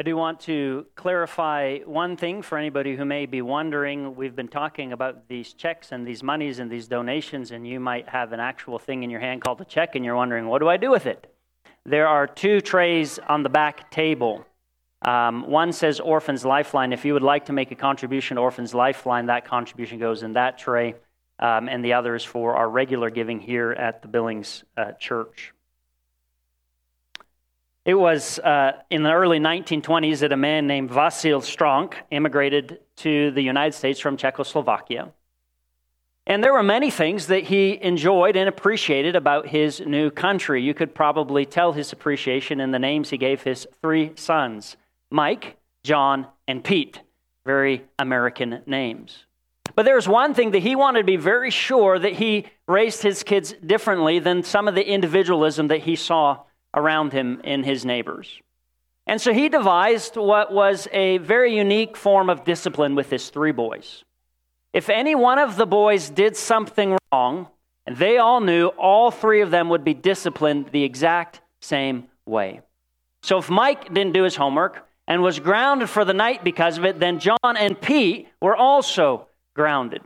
I do want to clarify one thing for anybody who may be wondering. We've been talking about these checks and these monies and these donations, and you might have an actual thing in your hand called a check, and you're wondering, what do I do with it? There are two trays on the back table. Um, one says Orphans Lifeline. If you would like to make a contribution to Orphans Lifeline, that contribution goes in that tray, um, and the other is for our regular giving here at the Billings uh, Church. It was uh, in the early 1920s that a man named Vasil Strunk immigrated to the United States from Czechoslovakia. And there were many things that he enjoyed and appreciated about his new country. You could probably tell his appreciation in the names he gave his three sons Mike, John, and Pete. Very American names. But there was one thing that he wanted to be very sure that he raised his kids differently than some of the individualism that he saw around him in his neighbors. And so he devised what was a very unique form of discipline with his three boys. If any one of the boys did something wrong, and they all knew all three of them would be disciplined the exact same way. So if Mike didn't do his homework and was grounded for the night because of it, then John and Pete were also grounded.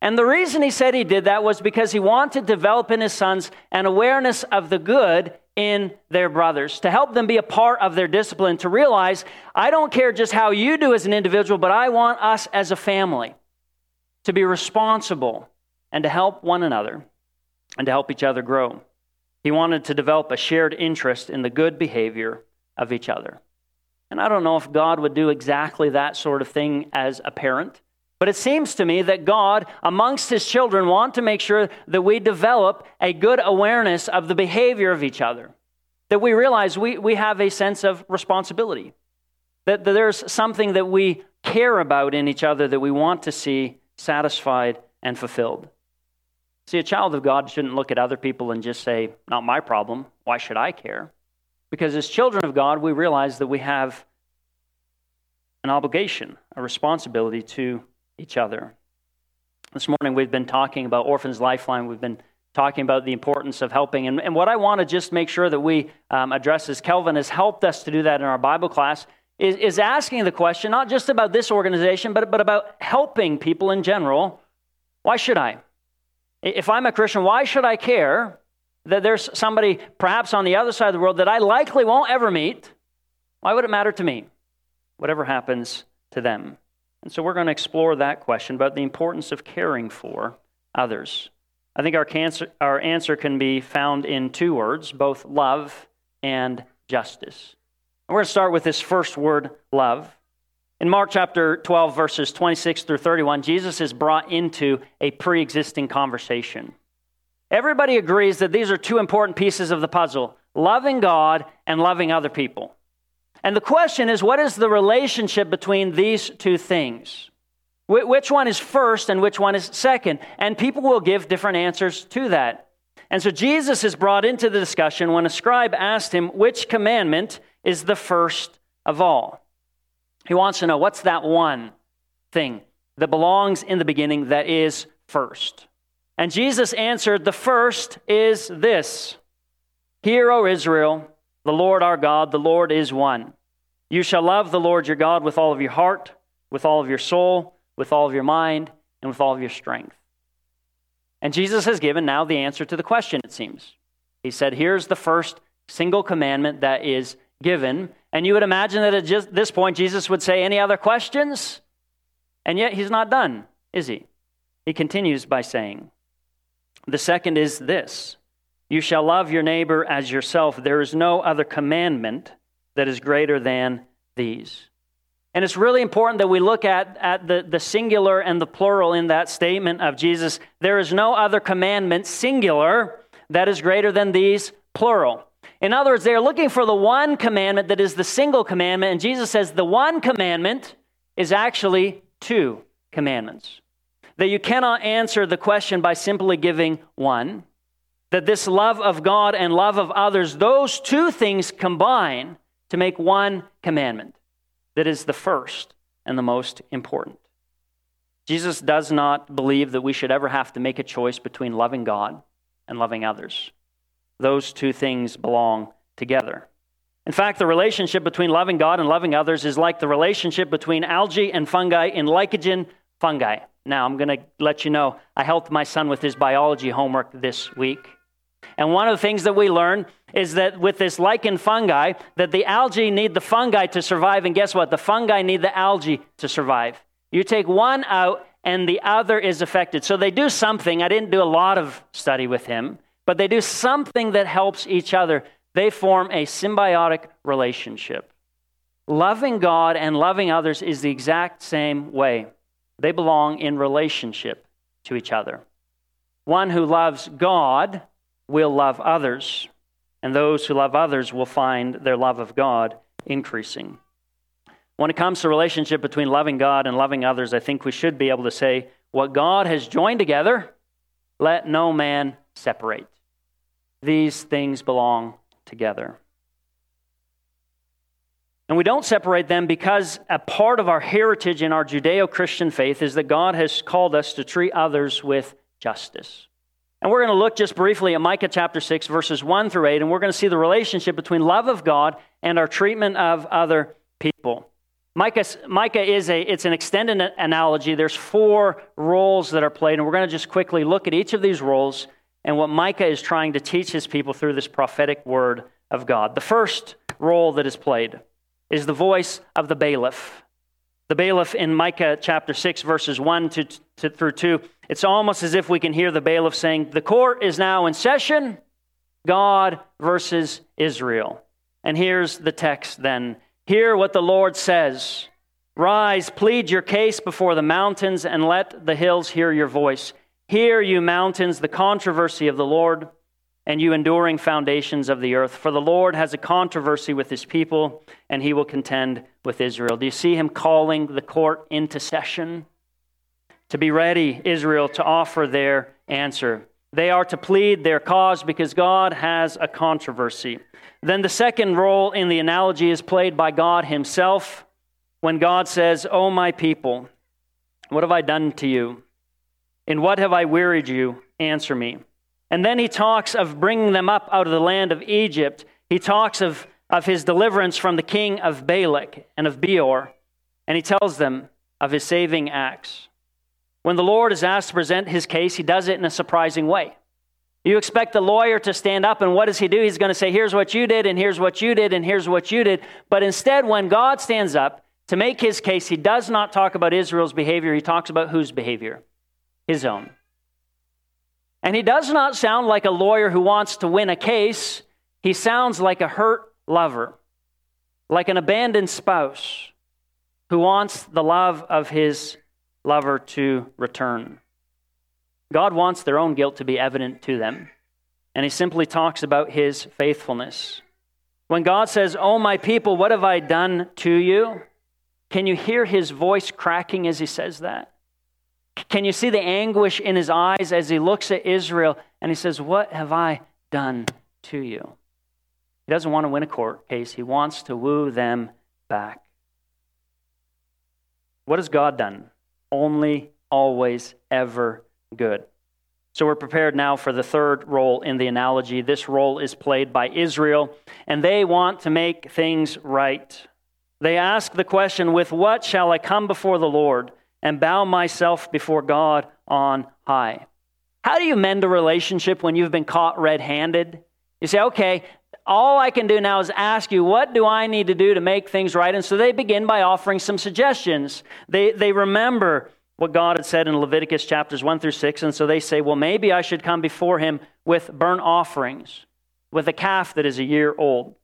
And the reason he said he did that was because he wanted to develop in his sons an awareness of the good in their brothers, to help them be a part of their discipline, to realize I don't care just how you do as an individual, but I want us as a family to be responsible and to help one another and to help each other grow. He wanted to develop a shared interest in the good behavior of each other. And I don't know if God would do exactly that sort of thing as a parent. But it seems to me that God, amongst his children, want to make sure that we develop a good awareness of the behavior of each other. That we realize we, we have a sense of responsibility. That, that there's something that we care about in each other that we want to see satisfied and fulfilled. See, a child of God shouldn't look at other people and just say, Not my problem. Why should I care? Because as children of God, we realize that we have an obligation, a responsibility to each other. This morning we've been talking about Orphans Lifeline. We've been talking about the importance of helping. And, and what I want to just make sure that we um, address is Kelvin has helped us to do that in our Bible class, is, is asking the question, not just about this organization, but, but about helping people in general. Why should I? If I'm a Christian, why should I care that there's somebody perhaps on the other side of the world that I likely won't ever meet? Why would it matter to me? Whatever happens to them. And so we're going to explore that question about the importance of caring for others. I think our, cancer, our answer can be found in two words both love and justice. And we're going to start with this first word, love. In Mark chapter 12, verses 26 through 31, Jesus is brought into a pre existing conversation. Everybody agrees that these are two important pieces of the puzzle loving God and loving other people. And the question is what is the relationship between these two things? Wh- which one is first and which one is second? And people will give different answers to that. And so Jesus is brought into the discussion when a scribe asked him which commandment is the first of all. He wants to know what's that one thing that belongs in the beginning that is first. And Jesus answered, The first is this Hear, O Israel, the Lord our God, the Lord is one. You shall love the Lord your God with all of your heart, with all of your soul, with all of your mind, and with all of your strength. And Jesus has given now the answer to the question, it seems. He said, Here's the first single commandment that is given. And you would imagine that at just this point, Jesus would say, Any other questions? And yet he's not done, is he? He continues by saying, The second is this you shall love your neighbor as yourself. There is no other commandment that is greater than these. And it's really important that we look at, at the, the singular and the plural in that statement of Jesus. There is no other commandment, singular, that is greater than these, plural. In other words, they are looking for the one commandment that is the single commandment, and Jesus says the one commandment is actually two commandments. That you cannot answer the question by simply giving one that this love of God and love of others, those two things combine to make one commandment that is the first and the most important. Jesus does not believe that we should ever have to make a choice between loving God and loving others. Those two things belong together. In fact, the relationship between loving God and loving others is like the relationship between algae and fungi in lichen fungi. Now, I'm going to let you know, I helped my son with his biology homework this week. And one of the things that we learn is that with this lichen fungi, that the algae need the fungi to survive, and guess what? The fungi need the algae to survive. You take one out, and the other is affected. So they do something. I didn't do a lot of study with him, but they do something that helps each other. They form a symbiotic relationship. Loving God and loving others is the exact same way. They belong in relationship to each other. One who loves God will love others, and those who love others will find their love of God increasing. When it comes to relationship between loving God and loving others, I think we should be able to say, what God has joined together, let no man separate. These things belong together. And we don't separate them because a part of our heritage in our Judeo Christian faith is that God has called us to treat others with justice. And we're going to look just briefly at Micah chapter 6, verses 1 through 8, and we're going to see the relationship between love of God and our treatment of other people. Micah, Micah is a, it's an extended analogy. There's four roles that are played, and we're going to just quickly look at each of these roles and what Micah is trying to teach his people through this prophetic word of God. The first role that is played is the voice of the bailiff. The bailiff in Micah chapter 6, verses 1 to, through 2, it's almost as if we can hear the bailiff saying, The court is now in session, God versus Israel. And here's the text then. Hear what the Lord says Rise, plead your case before the mountains, and let the hills hear your voice. Hear, you mountains, the controversy of the Lord and you enduring foundations of the earth. For the Lord has a controversy with his people, and he will contend with Israel. Do you see him calling the court into session? To be ready, Israel, to offer their answer. They are to plead their cause because God has a controversy. Then the second role in the analogy is played by God himself when God says, O my people, what have I done to you? In what have I wearied you? Answer me. And then he talks of bringing them up out of the land of Egypt. He talks of, of his deliverance from the king of Balak and of Beor. And he tells them of his saving acts. When the Lord is asked to present his case, he does it in a surprising way. You expect the lawyer to stand up, and what does he do? He's going to say, Here's what you did, and here's what you did, and here's what you did. But instead, when God stands up to make his case, he does not talk about Israel's behavior, he talks about whose behavior? His own. And he does not sound like a lawyer who wants to win a case. He sounds like a hurt lover, like an abandoned spouse who wants the love of his lover to return. God wants their own guilt to be evident to them, and he simply talks about his faithfulness. When God says, Oh, my people, what have I done to you? Can you hear his voice cracking as he says that? Can you see the anguish in his eyes as he looks at Israel and he says, What have I done to you? He doesn't want to win a court case, he wants to woo them back. What has God done? Only, always, ever good. So we're prepared now for the third role in the analogy. This role is played by Israel, and they want to make things right. They ask the question, With what shall I come before the Lord? and bow myself before God on high. How do you mend a relationship when you've been caught red handed? You say, okay, all I can do now is ask you, what do I need to do to make things right? And so they begin by offering some suggestions. They, they remember what God had said in Leviticus chapters 1 through 6, and so they say, well, maybe I should come before him with burnt offerings, with a calf that is a year old.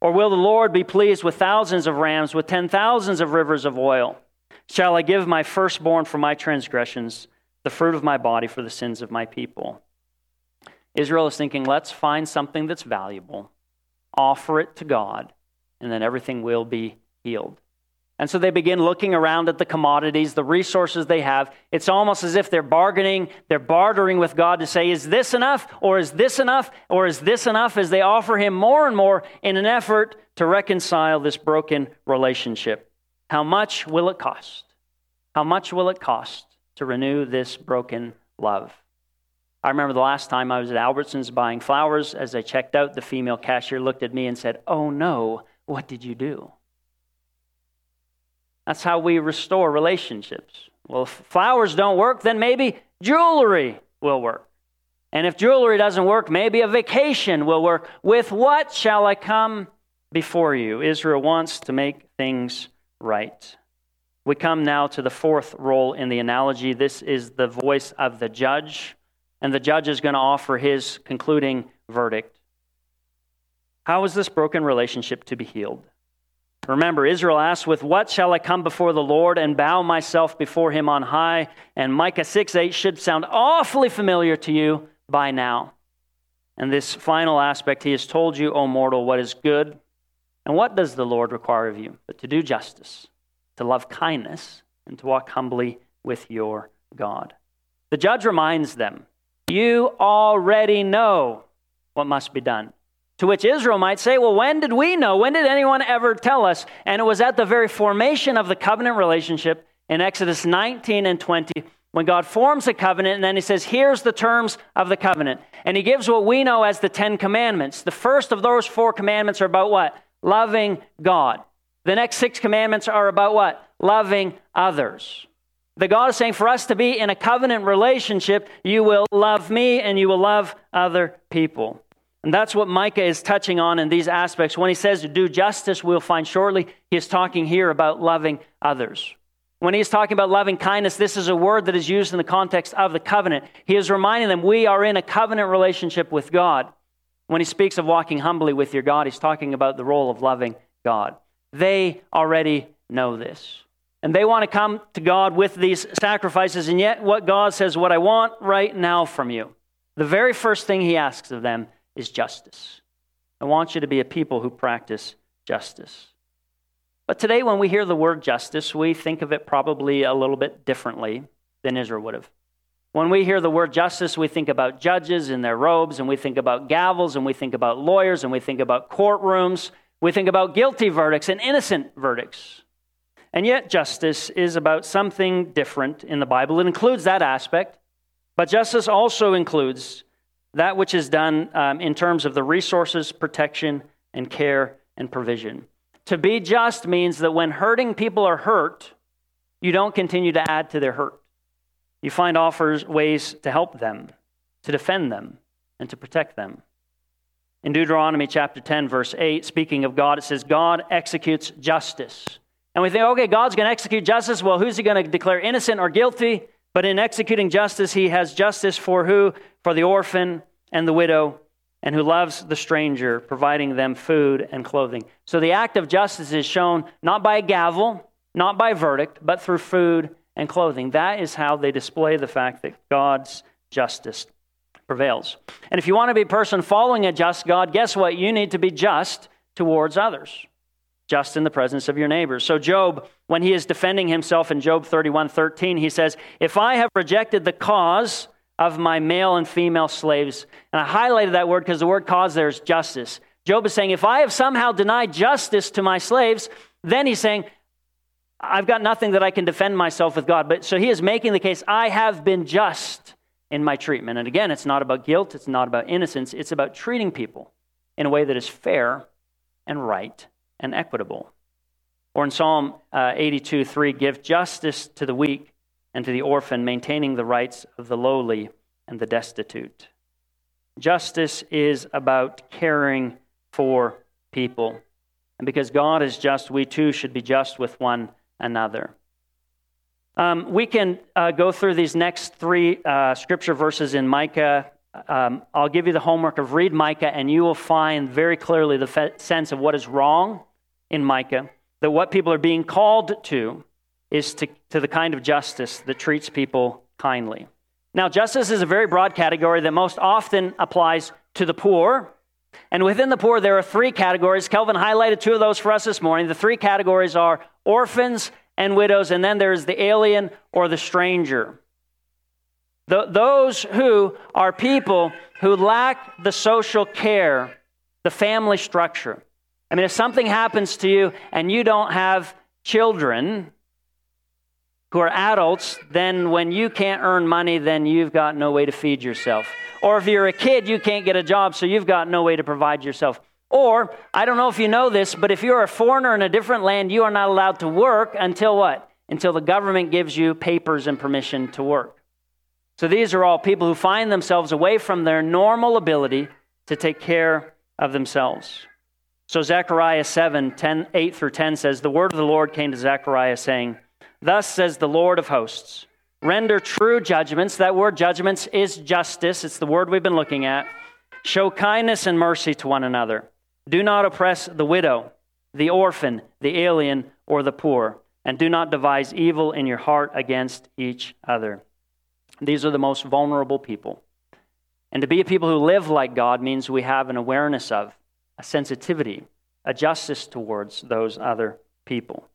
Or will the Lord be pleased with thousands of rams, with ten thousands of rivers of oil? Shall I give my firstborn for my transgressions, the fruit of my body for the sins of my people? Israel is thinking, let's find something that's valuable, offer it to God, and then everything will be healed. And so they begin looking around at the commodities, the resources they have. It's almost as if they're bargaining, they're bartering with God to say, is this enough? Or is this enough? Or is this enough? As they offer Him more and more in an effort to reconcile this broken relationship. How much will it cost? How much will it cost to renew this broken love? I remember the last time I was at Albertsons buying flowers. As I checked out, the female cashier looked at me and said, Oh no, what did you do? That's how we restore relationships. Well, if flowers don't work, then maybe jewelry will work. And if jewelry doesn't work, maybe a vacation will work. With what shall I come before you? Israel wants to make things right. We come now to the fourth role in the analogy. This is the voice of the judge, and the judge is going to offer his concluding verdict. How is this broken relationship to be healed? Remember, Israel asks, With what shall I come before the Lord and bow myself before him on high? And Micah 6 8 should sound awfully familiar to you by now. And this final aspect, he has told you, O mortal, what is good. And what does the Lord require of you? But to do justice, to love kindness, and to walk humbly with your God. The judge reminds them, You already know what must be done. To which Israel might say, Well, when did we know? When did anyone ever tell us? And it was at the very formation of the covenant relationship in Exodus 19 and 20 when God forms a covenant and then he says, Here's the terms of the covenant. And he gives what we know as the Ten Commandments. The first of those four commandments are about what? Loving God. The next six commandments are about what? Loving others. The God is saying for us to be in a covenant relationship, you will love me and you will love other people. And that's what Micah is touching on in these aspects. When he says to do justice, we'll find shortly, he is talking here about loving others. When he's talking about loving kindness, this is a word that is used in the context of the covenant. He is reminding them we are in a covenant relationship with God. When he speaks of walking humbly with your God, he's talking about the role of loving God. They already know this. And they want to come to God with these sacrifices, and yet what God says, what I want right now from you. The very first thing he asks of them is justice. I want you to be a people who practice justice. But today, when we hear the word justice, we think of it probably a little bit differently than Israel would have. When we hear the word justice, we think about judges in their robes, and we think about gavels, and we think about lawyers, and we think about courtrooms. We think about guilty verdicts and innocent verdicts. And yet, justice is about something different in the Bible. It includes that aspect, but justice also includes that which is done um, in terms of the resources, protection, and care and provision. To be just means that when hurting people are hurt, you don't continue to add to their hurt. You find offers ways to help them, to defend them, and to protect them. In Deuteronomy chapter 10, verse 8, speaking of God, it says, God executes justice. And we think, okay, God's going to execute justice. Well, who's he going to declare innocent or guilty? But in executing justice, he has justice for who? For the orphan and the widow, and who loves the stranger, providing them food and clothing. So the act of justice is shown not by a gavel, not by verdict, but through food and clothing. That is how they display the fact that God's justice prevails. And if you want to be a person following a just God, guess what? You need to be just towards others just in the presence of your neighbors. So, Job, when he is defending himself in Job 31 13, he says, If I have rejected the cause of my male and female slaves, and I highlighted that word because the word cause there is justice. Job is saying, If I have somehow denied justice to my slaves, then he's saying, I've got nothing that I can defend myself with God. But so he is making the case, I have been just in my treatment. And again, it's not about guilt, it's not about innocence, it's about treating people in a way that is fair and right and equitable. Or in Psalm uh, 82 3, give justice to the weak and to the orphan, maintaining the rights of the lowly and the destitute. Justice is about caring for people. And because God is just, we too should be just with one another. Um, we can uh, go through these next three uh, scripture verses in Micah. Um, I'll give you the homework of read Micah, and you will find very clearly the fe- sense of what is wrong in Micah, that what people are being called to is to, to the kind of justice that treats people kindly. Now, justice is a very broad category that most often applies to the poor. And within the poor, there are three categories. Kelvin highlighted two of those for us this morning. The three categories are orphans and widows, and then there's the alien or the stranger. The, those who are people who lack the social care, the family structure. I mean, if something happens to you and you don't have children, who are adults, then when you can't earn money, then you've got no way to feed yourself. Or if you're a kid, you can't get a job, so you've got no way to provide yourself. Or, I don't know if you know this, but if you're a foreigner in a different land, you are not allowed to work until what? Until the government gives you papers and permission to work. So these are all people who find themselves away from their normal ability to take care of themselves. So Zechariah 7, 10, 8 through 10 says, The word of the Lord came to Zechariah, saying, Thus says the Lord of hosts, render true judgments. That word judgments is justice. It's the word we've been looking at. Show kindness and mercy to one another. Do not oppress the widow, the orphan, the alien, or the poor, and do not devise evil in your heart against each other. These are the most vulnerable people. And to be a people who live like God means we have an awareness of, a sensitivity, a justice towards those other people.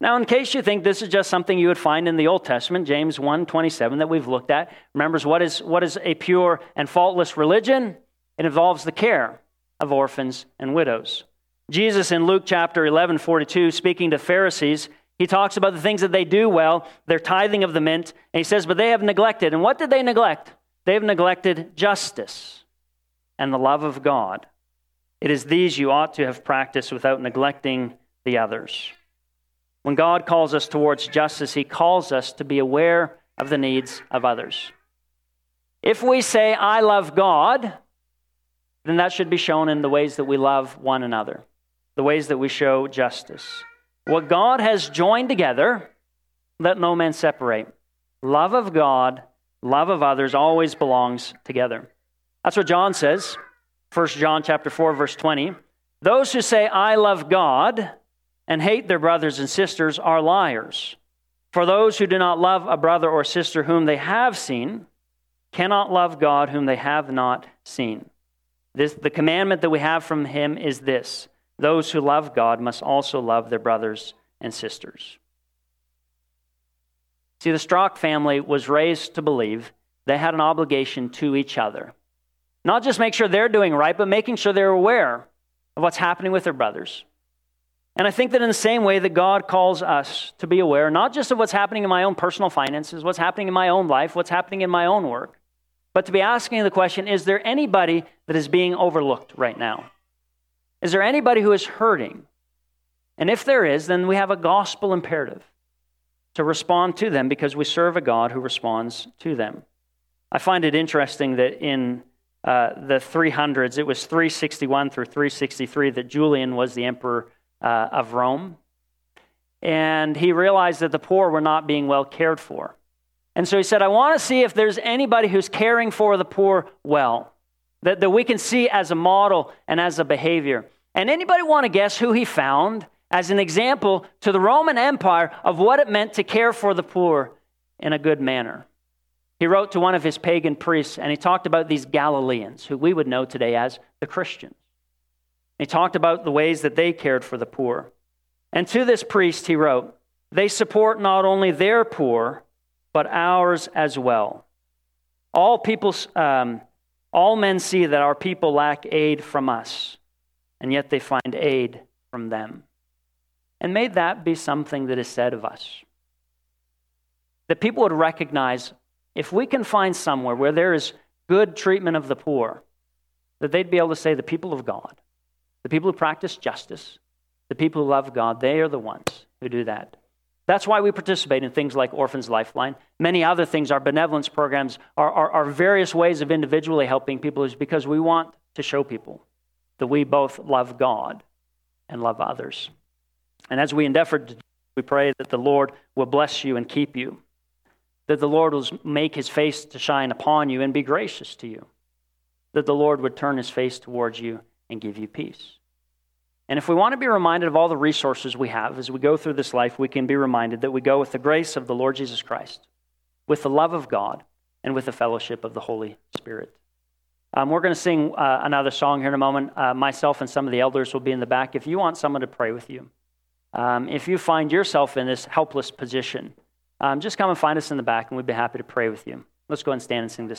Now, in case you think this is just something you would find in the Old Testament, James 1:27 that we've looked at, remembers what is, what is a pure and faultless religion? It involves the care of orphans and widows. Jesus in Luke chapter 11, 42, speaking to Pharisees, he talks about the things that they do well, their tithing of the mint, and he says, But they have neglected. And what did they neglect? They have neglected justice and the love of God. It is these you ought to have practiced without neglecting the others. When God calls us towards justice, he calls us to be aware of the needs of others. If we say, I love God, then that should be shown in the ways that we love one another, the ways that we show justice. What God has joined together, let no man separate. Love of God, love of others always belongs together. That's what John says. 1 John chapter 4 verse 20. Those who say I love God and hate their brothers and sisters are liars. For those who do not love a brother or sister whom they have seen cannot love God whom they have not seen. This, the commandment that we have from him is this those who love God must also love their brothers and sisters. See, the Strock family was raised to believe they had an obligation to each other. Not just make sure they're doing right, but making sure they're aware of what's happening with their brothers. And I think that in the same way that God calls us to be aware, not just of what's happening in my own personal finances, what's happening in my own life, what's happening in my own work, but to be asking the question is there anybody that is being overlooked right now? Is there anybody who is hurting? And if there is, then we have a gospel imperative to respond to them because we serve a God who responds to them. I find it interesting that in uh, the 300s, it was 361 through 363 that Julian was the emperor uh, of Rome. And he realized that the poor were not being well cared for. And so he said, I want to see if there's anybody who's caring for the poor well, that, that we can see as a model and as a behavior. And anybody want to guess who he found as an example to the Roman Empire of what it meant to care for the poor in a good manner? He wrote to one of his pagan priests, and he talked about these Galileans, who we would know today as the Christians. He talked about the ways that they cared for the poor. And to this priest, he wrote, They support not only their poor, but ours as well. All people, um, all men see that our people lack aid from us, and yet they find aid from them. And may that be something that is said of us. That people would recognize if we can find somewhere where there is good treatment of the poor, that they'd be able to say the people of God, the people who practice justice, the people who love God, they are the ones who do that. That's why we participate in things like Orphans Lifeline. Many other things, our benevolence programs, are, are various ways of individually helping people, is because we want to show people that we both love God and love others. And as we endeavor to we pray that the Lord will bless you and keep you, that the Lord will make his face to shine upon you and be gracious to you, that the Lord would turn his face towards you and give you peace. And if we want to be reminded of all the resources we have as we go through this life, we can be reminded that we go with the grace of the Lord Jesus Christ, with the love of God, and with the fellowship of the Holy Spirit. Um, we're going to sing uh, another song here in a moment. Uh, myself and some of the elders will be in the back. If you want someone to pray with you, um, if you find yourself in this helpless position, um, just come and find us in the back, and we'd be happy to pray with you. Let's go and stand and sing this song.